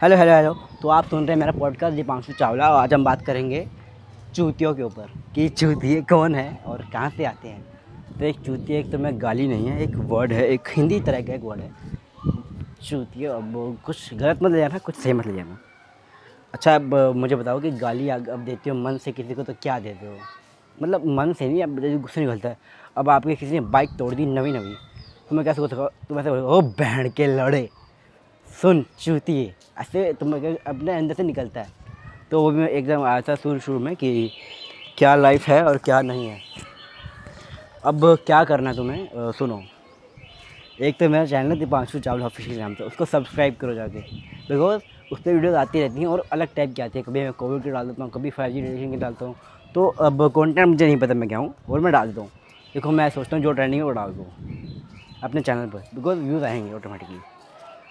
Hello hello hello. तो आप सुन रहे हैं मेरा पॉडकास्ट दीपांशु चावला और आज हम बात करेंगे चूतियों के ऊपर कि चूतिए कौन है और कहाँ से आते हैं। तो एक चूतिया एक तो मैं गाली नहीं है, एक वर्ड है, एक हिंदी तरह का एक वर्ड है। चूतिए, अब कुछ गलत मत ले जाना, कुछ सही मत ले जाना। अच्छा अब मुझे बताओ कि गाली अब देते हो मन से किसी को तो क्या देते हो? मतलब मन से नहीं, अब गुस्से निकलता। है अब आपके किसी ने बाइक तोड़ दी नवी नवी तो मैं कैसे बोल तुम ऐसे बोलो ओ बहन के लड़े सुन चूतिए ऐसे तुम अपने अंदर से निकलता है तो वो भी मैं एकदम आया था शुरू शुरू में कि क्या लाइफ है और क्या नहीं है। अब क्या करना है तुम्हें? आ, सुनो। एक तो मेरा चैनल है दीपांशु चावला ऑफिशियल नाम से उसको सब्सक्राइब करो जाके। बिकॉज़ उस पर वीडियोज़ आती रहती हैं और अलग टाइप की आती है। कभी मैं कोविड की डाल देता हूँ कभी फाइव जी रेडिएशन की डालता हूँ। तो अब कंटेंट मुझे नहीं पता मैं क्या हूँ और मैं डाल देता हूँ। देखो मैं सोचता हूँ जो ट्रेंडिंग है वो डाल दूँ अपने चैनल पर। बिकॉज़ व्यूज़ आएँगे ऑटोमेटिकली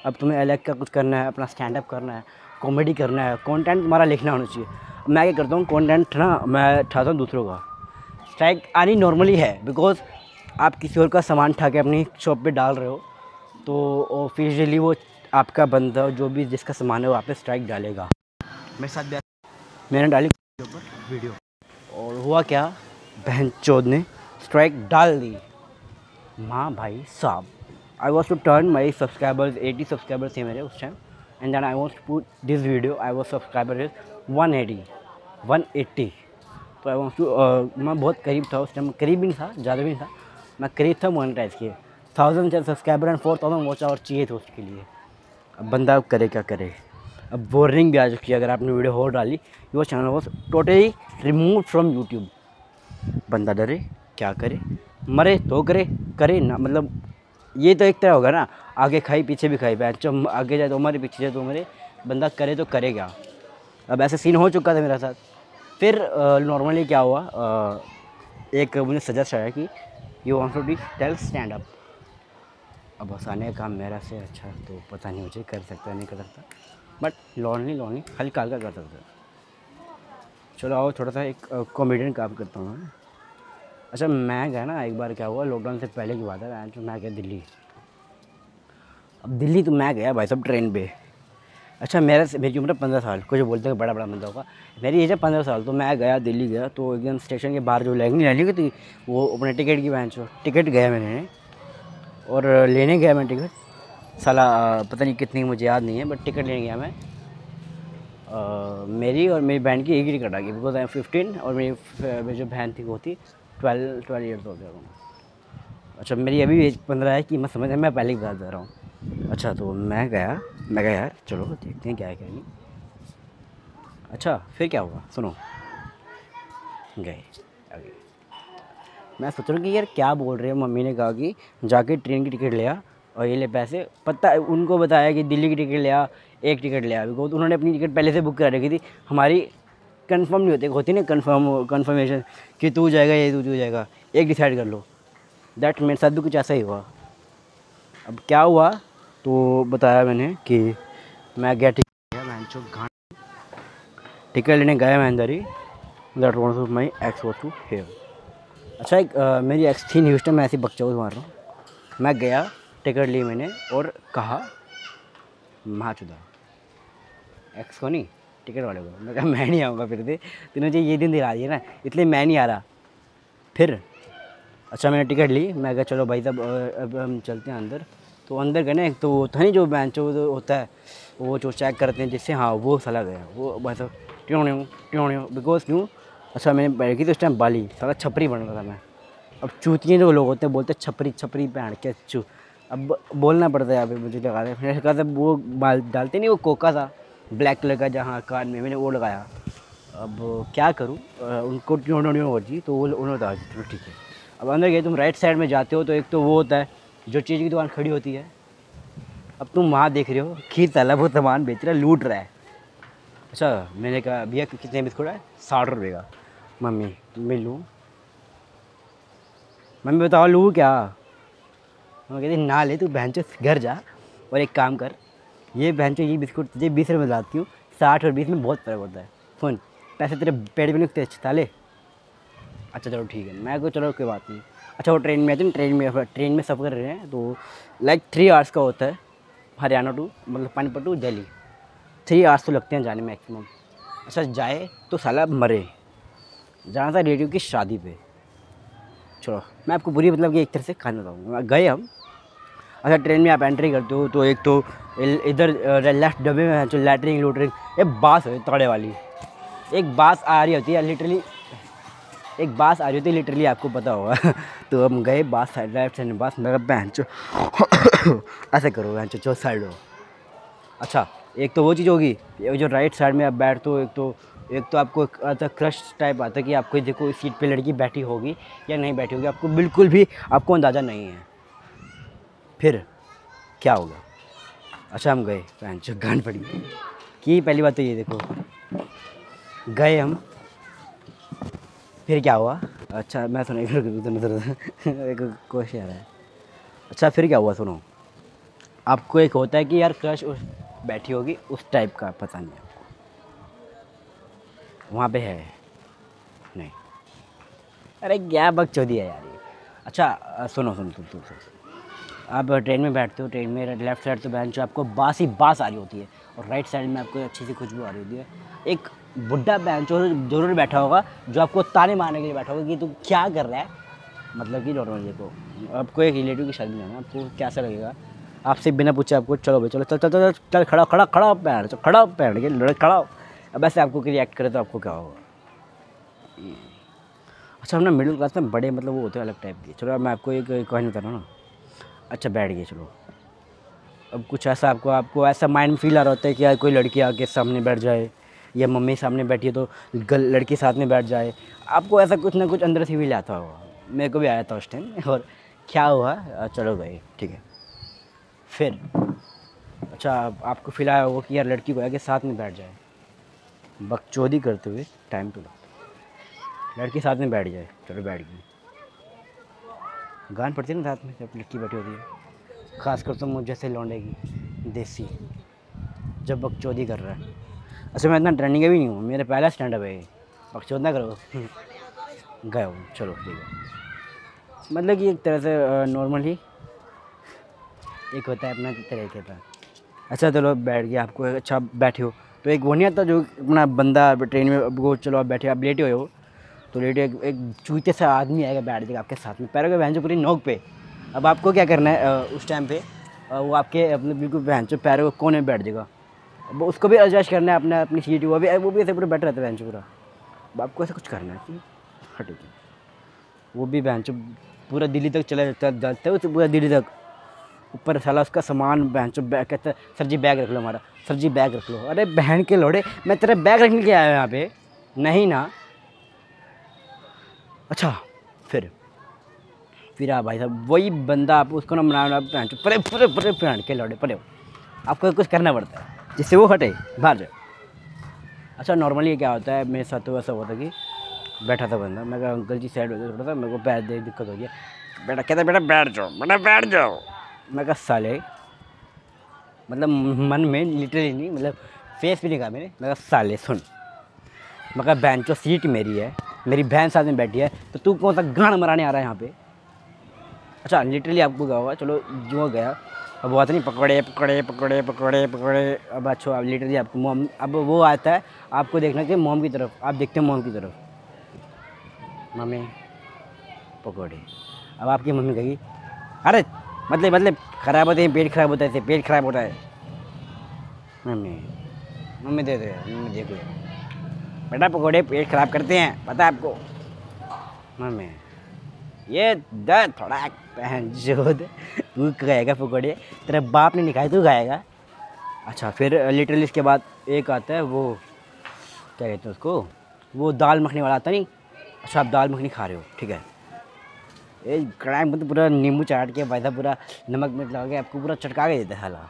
अब तुम्हें अलग का कुछ करना है अपना स्टैंड अप करना है कॉमेडी करना है कंटेंट तुम्हारा लिखना होना चाहिए। मैं क्या करता हूँ कंटेंट ना मैं ठाता हूँ दूसरों का। स्ट्राइक आनी नॉर्मली है बिकॉज़ आप किसी और का सामान ठा के अपनी शॉप पे डाल रहे हो तो ऑफिशियली वो आपका बंदा जो भी जिसका सामान है वो आप पे स्ट्राइक डालेगा। मेरे साथ भी मैंने डाली वीडियो और हुआ क्या? बहन चौध ने स्ट्राइक डाल दी। माँ भाई साहब। I was to turn my subscribers 80 subscribers थे मेरे उस time and then I was to this video I was subscriber is 180 180 तो आई वाज टू मैं बहुत करीब था उस टाइम करीब भी नहीं था, ज़्यादा भी नहीं था, मैं करीब था मोनिटाइज के thousand subscriber and four thousand watch hour चाहिए थे उसके लिए। अब बंदा अब करे क्या करे? अब बोरिंग भी आ चुकी है, अगर आपने वीडियो हो डाली your channel was totally remove from YouTube बंदा डरे, क्या करे? मरे तो करे करे ना मतलब ये तो एक तरह होगा ना आगे खाई पीछे भी खाई बैच जो आगे जाए तो हमारे पीछे जाए तो हमारे बंदा करे तो करेगा। अब ऐसा सीन हो चुका था मेरे साथ। फिर नॉर्मली क्या हुआ आ, एक मुझे सजेस्ट आया कि you want to detail stand up अब हंसाने का काम मेरा से अच्छा तो पता नहीं मुझे कर सकता नहीं कर सकता। बट लॉनली लॉनली हल्का हल्का कर सकता। चलो आओ थोड़ा सा एक कॉमेडियन काम करता हूँ। अच्छा मैं गया ना एक बार क्या हुआ लॉकडाउन से पहले की बात है तो मैं गया दिल्ली। अब दिल्ली तो मैं गया भाई सब ट्रेन पे। अच्छा मेरा मेरी उम्र पंद्रह साल कुछ बोलते हैं बड़ा बड़ा बंदा होगा। मेरी एज है पंद्रह साल तो मैं गया दिल्ली गया तो एकदम स्टेशन के बाहर जो लैंग लेने की थी वो अपने टिकट की बैंक टिकट गया मैंने। और लेने गया मैं टिकट साला पता नहीं कितनी मुझे याद नहीं है बट टिकट लेने गया मैं। आ, मेरी और मेरी बहन की एक ही टिकट आ गई बिकॉज़ आई एम फिफ्टीन और मेरी जो बहन थी वो थी ट्वेल्व ट्वेल्व ईयर्स हो गया हूँ अच्छा मेरी अभी एज पंद्रह है कि मैं समझ, मैं पहले ही बता दे रहा हूँ। अच्छा तो मैं गया मैं गया यार चलो देखते हैं क्या है, क्या नहीं। अच्छा फिर क्या हुआ? सुनो। गए, आगे। मैं सोच रहा हूँ कि यार क्या बोल रहे हैं, मम्मी ने कहा कि जाके ट्रेन की टिकट लिया और ये ले पैसे। पता उनको बताया कि दिल्ली की टिकट लिया एक टिकट लिया बिकॉज़ उन्होंने अपनी टिकट पहले से बुक करा रखी थी। हमारी कंफर्म नहीं होते होती ना कंफर्म कंफर्मेशन कि तू जाएगा ये तू तू जाएगा एक डिसाइड कर लो। दैट मेरे साथ भी कुछ ऐसा ही हुआ। अब क्या हुआ तो बताया मैंने कि मैं गया टिकट मैं चो टिकट लेने गया मैं अंदर ही that want of my ex what to hair अच्छा एक आ, मेरी एक्स थी न्यूज़ मैं ऐसी बकचौज मार रहा हूँ। मैं गया टिकट ली मैंने और कहा महाचुदा एक्स को नहीं टिकट वाले को। मैं कहा, मैं नहीं आऊँगा फिर से तूने मुझे ये दिन दिला दिया ना, इसलिए मैं नहीं आ रहा। फिर अच्छा मैंने टिकट ली। मैं कहा, चलो भाई तब अब हम चलते हैं अंदर। तो अंदर गए ना एक तो था नहीं जो बेंच जो होता है, वो जो चेक करते हैं जिससे हाँ वो सला गया। वो बस ट्यों ट्यों बिकॉज़ क्यों अच्छा मैंने बैठी थी उस टाइम बाली। सारा छपरी बन रहा था मैं। अब चूतिए जो लोग होते हैं, बोलते छपरी छपरी पहन के चू। अब बोलना पड़ता है यहाँ पे, मुझे लगा रहे मैंने कहा था वो डालते नहीं, वो कोका था ब्लैक कलर का जहाँ कान में मैंने वो लगाया। अब क्या करूँ? उनको ट्यों हो जी तो वो उन्होंने बता चलो ठीक है। अब अंदर गए, तुम राइट साइड में जाते हो तो एक तो वो होता है, जो चीज़ की दुकान खड़ी होती है। अब तुम वहाँ देख रहे हो खीर तला वो सामान बेच रहा है लूट रहा है। अच्छा मैंने कहा, भैया कितने बिस्कुट है? साठ रुपये का। मम्मी, मैं लूँ? मम्मी, बताओ, लूँ क्या? मैं कहती, ना ले, तू बहन घर जा और एक काम कर ये बहन ये बिस्कुट तुझे बीस रुपये में लाती हूँ। साठ और बीस में बहुत फ़र्क होता है। फ़ोन पैसे तेरे पेड़ में निकते अच्छे ताले अच्छा चलो, ठीक है। मैं को चलो, कोई बात नहीं। अच्छा वो ट्रेन में आते हैं ट्रेन में ट्रेन में सफ़र कर रहे हैं तो लाइक थ्री आवर्स का होता है, हरियाणा टू मतलब Panipat to Delhi. Three hours तो लगते हैं जाने मैक्सिमम अच्छा जाए तो साला मरे। जाना था रेडियो की शादी पे। चलो, मैं आपको बुरी मतलब कि एक तरह से खाना बताऊँगा। गए हम अच्छा ट्रेन में आप एंट्री करते हो तो एक तो इधर लेफ़्ट डब्बे में जो लैटरिंग लूटरिंग एक बास है तड़े वाली। एक बास आ रही होती है लिटरली एक बास आ रही होती है लिटरली आपको पता होगा। तो हम गए बास साइड लेफ़्ट साइड में बास मेरा चो ऐसे करो, बहन चो साइड हो। अच्छा एक तो वो चीज़ होगी जो राइट साइड में आप बैठते हो, एक तो एक तो आपको आता क्रश टाइप आता है कि आपको, देखो सीट पे लड़की बैठी होगी या नहीं बैठी होगी, आपको बिल्कुल भी, आपको अंदाज़ा नहीं है। फिर क्या होगा? अच्छा हम गए। पैंच गान पड़ी। कि पहली बात तो ये देखो। गए हम। फिर क्या हुआ? अच्छा मैं सुना, एक क्वेश्चन आ रहा है। अच्छा फिर क्या हुआ सुनो। आपको एक होता है कि यार क्रश उस, बैठी होगी, उस टाइप का पता नहीं आपको। वहाँ पे है। नहीं। अरे, क्या बक चौधरी है यार ये। अच्छा सुनो सुनो तुम तुम आप ट्रेन में बैठते हो, ट्रेन में लेफ़्ट साइड तो बेंच आपको बास ही बास आ रही होती है और राइट साइड में आपको अच्छी सी खुशबू आ रही होती है। एक बुढ़ा बेंच ज़रूर बैठा होगा, जो आपको ताने मारने के लिए बैठा होगा कि तू क्या कर रहा है। मतलब कि नॉर्मल देखो आपको एक रिलेटिव की शादी में आपको कैसा लगेगा? आपसे बिना पूछे आपको, चलो भाई, चलो, चल चल चल चल, खड़ा खड़ा खड़ा पैर चल, खड़ा पैर के लड़े, खड़ा अब ऐसे आपको रिएक्ट करे तो आपको क्या होगा? अच्छा हम ना मिडिल क्लास में बड़े मतलब वो होते हैं अलग टाइप के। चलो मैं आपको एक कहानी बता रहा हूँ ना। अच्छा बैठ गए, चलो। अब कुछ ऐसा आपको आपको ऐसा माइंड फील आ रहा होता है कि यार, कोई लड़की आके सामने बैठ जाए, या मम्मी सामने बैठी है तो लड़की साथ में बैठ जाए। आपको ऐसा कुछ ना कुछ अंदर से फील आता होगा। मेरे को भी आया था उस टाइम और क्या हुआ? चलो भाई, ठीक है। फिर अच्छा आपको फील आया होगा कि यार, लड़की को आगे साथ में बैठ जाए। बकचोदी करते हुए टाइम टू लड़की साथ में बैठ जाए, चलो बैठ गई। गान पड़ती है ना साथ में, जब लड़की बैठी होती है। खासकर तो मुझ जैसे लौंडेगी, देसी, जब बकचोदी कर रहा है। अच्छा मैं इतना ट्रेनिंग भी नहीं हूँ, मेरा पहला स्टैंड अप है बकचोद ना करो। गए चलो, ठीक है। मतलब कि एक तरह से नॉर्मली एक होता है अपना तरीके का अच्छा चलो, बैठ गया, आपको अच्छा बैठे हो। तो एक वो नहीं आता जो अपना बंदा ट्रेन में वो चलो आप बैठे आप लेटे हुए हो। तो लेटे एक, एक चूते से आदमी आएगा बैठ जाएगा आपके साथ में। पैरों के बहन पूरी नोक पे। अब आपको क्या करना है उस टाइम पे वो आपके अपने बिल्कुल बहन पैरों को कोने में बैठ जाएगा। अब उसको भी एडजस्ट करना है अपने अपनी सीट वो भी वो भी ऐसे पूरा बैठ रहता है बहन पूरा। अब आपको ऐसा कुछ करना है हटे वो भी बहन पूरा दिल्ली तक चला जाता है पूरा दिल्ली तक। ऊपर साला उसका सामान बहन चो बैग कहते सर जी बैग रख लो हमारा सर जी बैग रख लो। अरे बहन के लोड़े मैं तेरा बैग रखने के आया यहाँ पे। नहीं ना अच्छा फिर? फिर आप भाई साहब, वही बंदा आप उसको ना मना बहन चो परे परे परे बहन के लोड़े, परे आपको कुछ करना पड़ता है, जिससे वो हटे, बाहर जाए। अच्छा नॉर्मली क्या होता है, मेरे साथ तो ऐसा था कि बैठा था बंदा, मैं अंकल जी साइड हो थोड़ा सा, मेरे को पैर दे दिक्कत हो गया। बेटा, कहता बेटा, बैठ जाओ, बेटा, बैठ जाओ। मैं कहा, साले मतलब मन में लिटरली नहीं मतलब फेस भी नहीं कहा मैंने, मैं कहा, साले, सुन। मैं कहा जो सीट मेरी है मेरी बहन साथ में बैठी है तो तू कौन सा गान मराने आ रहा है यहाँ पे? अच्छा लिटरली आपको गया हुआ चलो, जो गया। अब वो नहीं, पकड़े पकड़े पकड़े पकड़े पकड़े। अब अच्छा अब लिटरली आपको मोम, अब वो आता है, आपको देखना चाहिए मोम की तरफ़। आप देखते हैं मोम की तरफ़। मम्मी, पकौड़े। अब आपकी मम्मी कहेगी, अरे मतलब मतलब ख़राब होते हैं, पेट ख़राब होता है पेट ख़राब होता है। मम्मी मम्मी दे दे, मम्मी देख लो। बेटा पकौड़े पेट ख़राब करते हैं पता है आपको? मम्मी। ये दर्द थोड़ा पहन जो तू खाएगा पकौड़े तेरा बाप ने निकाय तू खाएगा। अच्छा फिर लिटरली इसके बाद एक आता है वो क्या कहते हैं उसको? वो दाल मखनी वाला आता नहीं? अच्छा आप दाल मखनी खा रहे हो ठीक है। ये कढ़ाई में तो पूरा नींबू चाट के भाई पूरा नमक मिर्च लगा के आपको पूरा चटका के देता है हाला।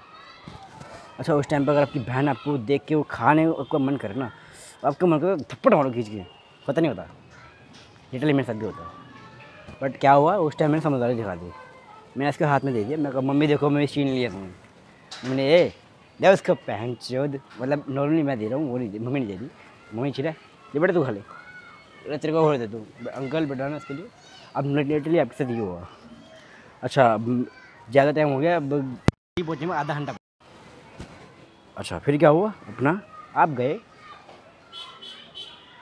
अच्छा उस टाइम पर अगर आपकी बहन आपको देख के वो खाने आपका मन करे ना आपका मन को थप्पड़ मारो खींच के। पता नहीं होता। लिटरली मेरे साथ भी होता। है बट क्या हुआ? उस टाइम मैंने समझदारी दिखा दी। मैंने इसके हाथ में दे दिया। मैं कहा, मम्मी देखो मैं छीन लिया तुमने मैंने, ए दे उसका पहन चौध मतलब नॉर्मली मैं दे रहा हूँ, वो नहीं मम्मी नहीं दे दी मम्मी छिड़ा। ये बेटा तू खा ले। तेरे को हो दे तू। अंकल बेटा ना उसके लिए। अब लिटरली आपके साथ ये हुआ। अच्छा ज़्यादा टाइम हो गया, अब पहुँचे में आधा घंटा। अच्छा फिर क्या हुआ? अपना, आप गए।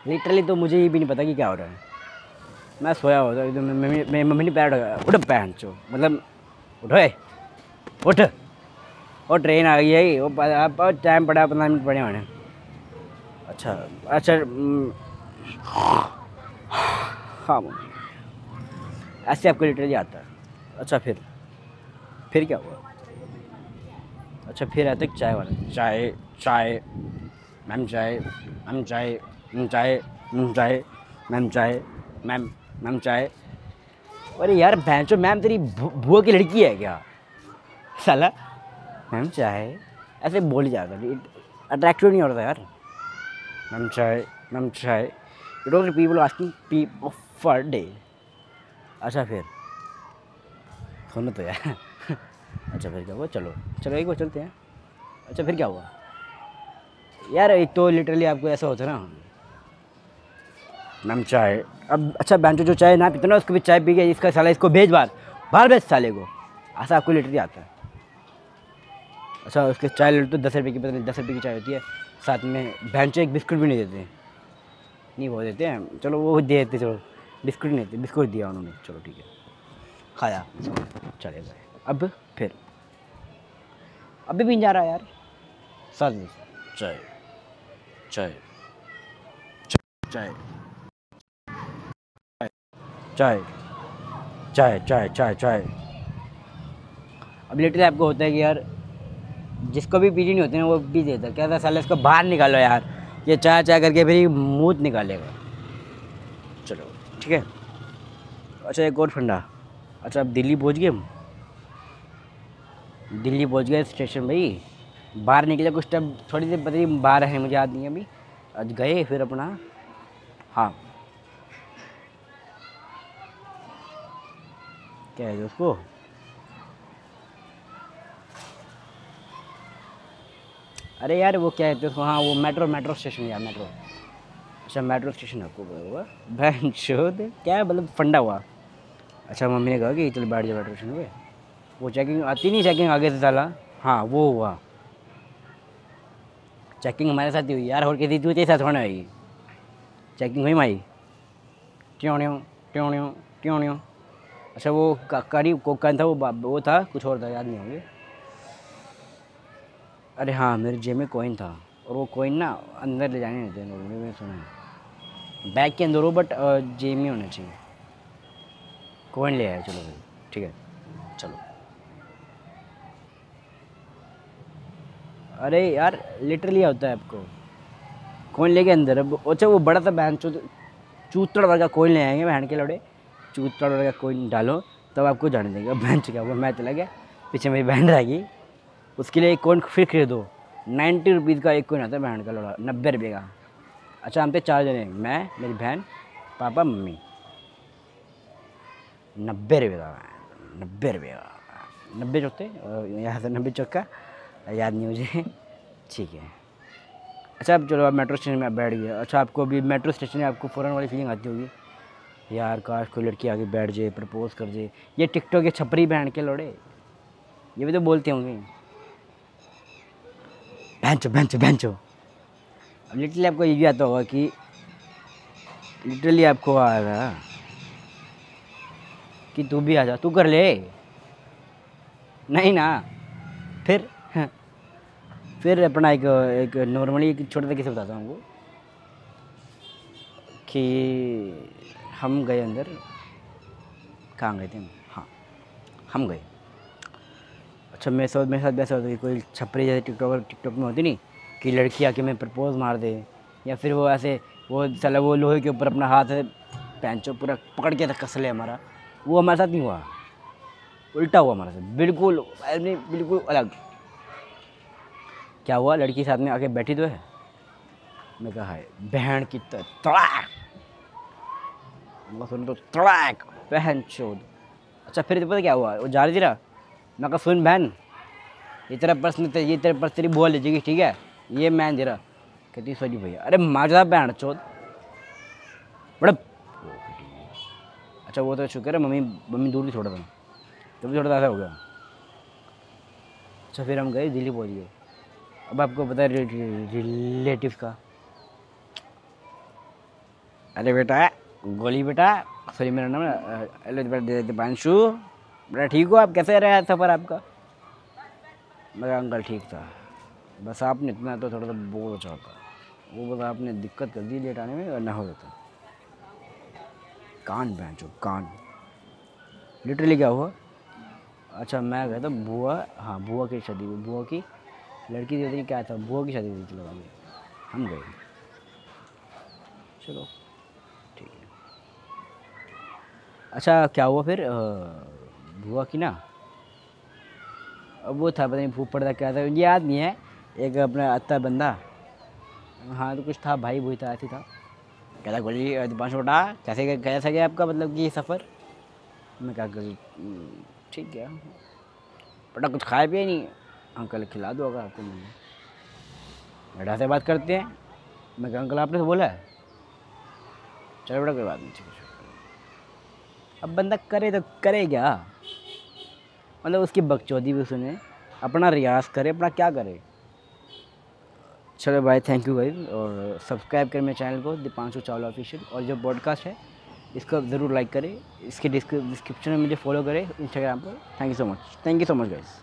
लिटरली तो मुझे ये भी नहीं पता कि क्या हो रहा है। मैं सोया हुआ था मेरी मम्मी ने पैर उठा पहन चो। मतलब उठो उठ। वो ट्रेन आ गई है वो आप टाइम पड़ा, पंद्रह मिनट पड़े होने। अच्छा अच्छा हाँ ऐसे आपको लिटरली आता है अच्छा फिर फिर क्या हुआ? अच्छा फिर आते चाय वाला। चाय चाय, मैम चाय मैम चाय। मैम चाय मैम चाय मैम मैम चाय अरे यार भैंसो मैम तेरी बुआ की लड़की है क्या? साला, मैम चाय ऐसे बोल ही जाता अट्रैक्टिव नहीं होता यार? मैम चाय मैम चाय it people asking people for day अच्छा फिर। सुनो तो यार। अच्छा फिर क्या हुआ? चलो चलो एक बार चलते हैं। अच्छा फिर क्या हुआ? यार एक तो लिटरली आपको ऐसा होता है ना मैम चाय। अब अच्छा बैंचो जो चाय ना पीते ना उसको भी चाय पी गया, इसका साला इसको भेज बाहर बाहर भेज साले को। ऐसा आपको लिटरली आता है। अच्छा उसके चाय ले लो तो दस रुपये की, पता नहीं, दस रुपये की चाय होती है। साथ में बैंचो एक बिस्कुट भी नहीं देते। नहीं, वो देते हैं। चलो, वो दे देते, चलो। बिस्कुट नहीं देते, बिस्कुट दिया उन्होंने। चलो, ठीक है। खाया। चले गए। अब फिर। अभी भी जा रहा है यार। साथ में। चाय। चाय। चाय। चाय। चाय चाय चाय चाय। अब लिटरली आपको होता है कि यार जिसको भी पीनी नहीं होती ना वो पी देता है। कहता है साले इसको बाहर निकालो यार। ये चाय चाय करके फिर मुँह निकालेगा। चलो ठीक है। अच्छा एक और फंडा। अच्छा अब दिल्ली पहुँच गए? हम दिल्ली पहुँच गए स्टेशन भाई बाहर निकले कुछ टाइम थोड़ी देर पता नहीं बाहर है मुझे याद नहीं अभी। आज गए फिर अपना। हाँ। क्या है उसको? अरे यार, वो क्या हैं उसको हाँ वो मेट्रो मेट्रो स्टेशन यार, मेट्रो। अच्छा मेट्रो स्टेशन आपको हुआ। बहन चोद क्या मतलब फंडा हुआ। अच्छा मम्मी ने कहा कि चल बैठ जाओ मेट्रो स्टेशन पे। वो चेकिंग आती नहीं चेकिंग आगे से साला। हाँ वो हुआ। चेकिंग हमारे साथ ही हुई यार, और किसी दूसरे साथ होना हुई चेकिंग हुई माई ट्यों ट्यों ट्यों अच्छा वो करीब कोकन था वो वो था? कुछ और था, याद नहीं होंगे। अरे हाँ मेरे जेब में कॉइन था। और वो कॉइन ना अंदर ले जाने नहीं लोग मैंने सुना है। बैग के अंदर हो बट जेब में होना चाहिए। कॉइन ले आया, चलो भाई। ठीक है। चलो। अरे यार लिटरली होता है आपको। कॉइन लेके अंदर। अब अच्छा वो बड़ा था बहन चूतड़ वर्ग का कॉइन ले आएँगे, बहन के लौड़े चूतड़ वर्ग का कॉइन डालो, तब आपको जाने देंगे। बहन क्या हुआ मैं चला गया, पीछे मेरी बहन रह गई। उसके लिए एक कॉइन फिर खरीदो। नाइन्टी रुपीज़ का एक कॉइन आता है बहन का लौड़ा, नब्बे रुपये का। अच्छा हम थे चार जने मैं, मेरी बहन, पापा, मम्मी। नब्बे रुपये का, नब्बे रुपये का। नब्बे चौथे यहाँ से नब्बे चौक का? याद नहीं मुझे। ठीक है। अच्छा अब चलो आप मेट्रो स्टेशन में बैठ गए अच्छा आपको अभी मेट्रो स्टेशन में आपको फ़ौरन वाली फीलिंग आती होगी। यार, काश कोई लड़की आगे बैठ जाए प्रपोज कर जाए। ये टिकटॉक के छपरी बहन के लोड़े। ये भी तो बोलते होंगे। भैंचो भैंचो भैंचो अब लिटरली आपको ये भी आता होगा कि लिटरली आपको आएगा कि तू भी आ जा, तू कर ले। नहीं ना, फिर फिर अपना एक एक नॉर्मली एक छोटा सा किस्सा बताता हूँ कि हम गए अंदर, कहाँ गए थे? हाँ हम गए। अच्छा मेरे साथ मेरे साथ वैसा होता है कोई छपरी जैसे टिकटॉक टिकटॉक में होती नहीं, कि लड़की आके मैं प्रपोज मार दे, या फिर वो ऐसे, वो साला, वो लोहे के ऊपर अपना हाथ पैंचो पूरा पकड़ के कस ले हमारा। वो हमारे साथ नहीं हुआ। उल्टा हुआ हमारे साथ, बिल्कुल बिल्कुल अलग। क्या हुआ? लड़की साथ में आके बैठी तो है? मैं कहा है बहन की त- तड़ाक! मैं सुन तो तड़ाक बहन चोद। अच्छा फिर पता क्या हुआ? वो जा रही थी ना? मैं कहा, सुन बहन, ये तेरा पर्स नहीं ये तेरा पर्स तेरी बुआ ले जाएगी ठीक है? ये मैं दे रहा। कहती सॉरी भैया। अरे, मार जा बहन चोद। बड़ा अच्छा वो तो शुक्र है, मम्मी मम्मी दूर ही छोड़ा था तो भी थोड़ा ऐसा हो गया। अच्छा फिर हम गए, दिल्ली पहुँच गए। अब आपको पता है रिलेटिव का। अरे बेटा गोली बेटा सॉरी मेरा नाम है हेलो बेटा दीपांशु बेटा ठीक हो आप? कैसे रहा सफ़र आपका? मेरा अंकल ठीक था। बस आपने इतना तो थोड़ा सा बोल चाहता वो बस आपने दिक्कत कर दी लेट आने में और ना हो जाता। कान बेंचो कान। लिटरली क्या हुआ? अच्छा मैं गया था बुआ हाँ बुआ की शादी हुई बुआ की लड़की दी थी, क्या था? बुआ की शादी हुई थी हम गए। चलो ठीक है अच्छा क्या हुआ फिर? बुआ की ना? वो था पता नहीं फूफ पड़ता क्या था मुझे याद नहीं है एक अपना अत्ता बंदा। हाँ तो कुछ था भाई वही था ऐसे था। कहता गोली पाँच छोटा कैसे कैसा गया आपका मतलब कि सफ़र? मैं क्या करूँ "हम्म, ठीक गया बेटा कुछ खाया पिया नहीं अंकल खिला दो अगर आपको मिले बेटा से बात करते हैं। मैं अंकल आपने तो बोला है? चलो बेटा कोई बात नहीं ठीक है अब बंदा करे तो करे क्या मतलब उसकी बकचोदी भी सुने, अपना रियाज करे, अपना क्या करे। चलो भाई थैंक यू भाई, और सब्सक्राइब करें मेरे चैनल को, दीपांशु चावला ऑफिशियल और जो पॉडकास्ट है, इसको ज़रूर लाइक करें। इसके डिस्क्रिप्शन में मुझे फॉलो करें इंस्टाग्राम पर। Thank you so much thank you so much guys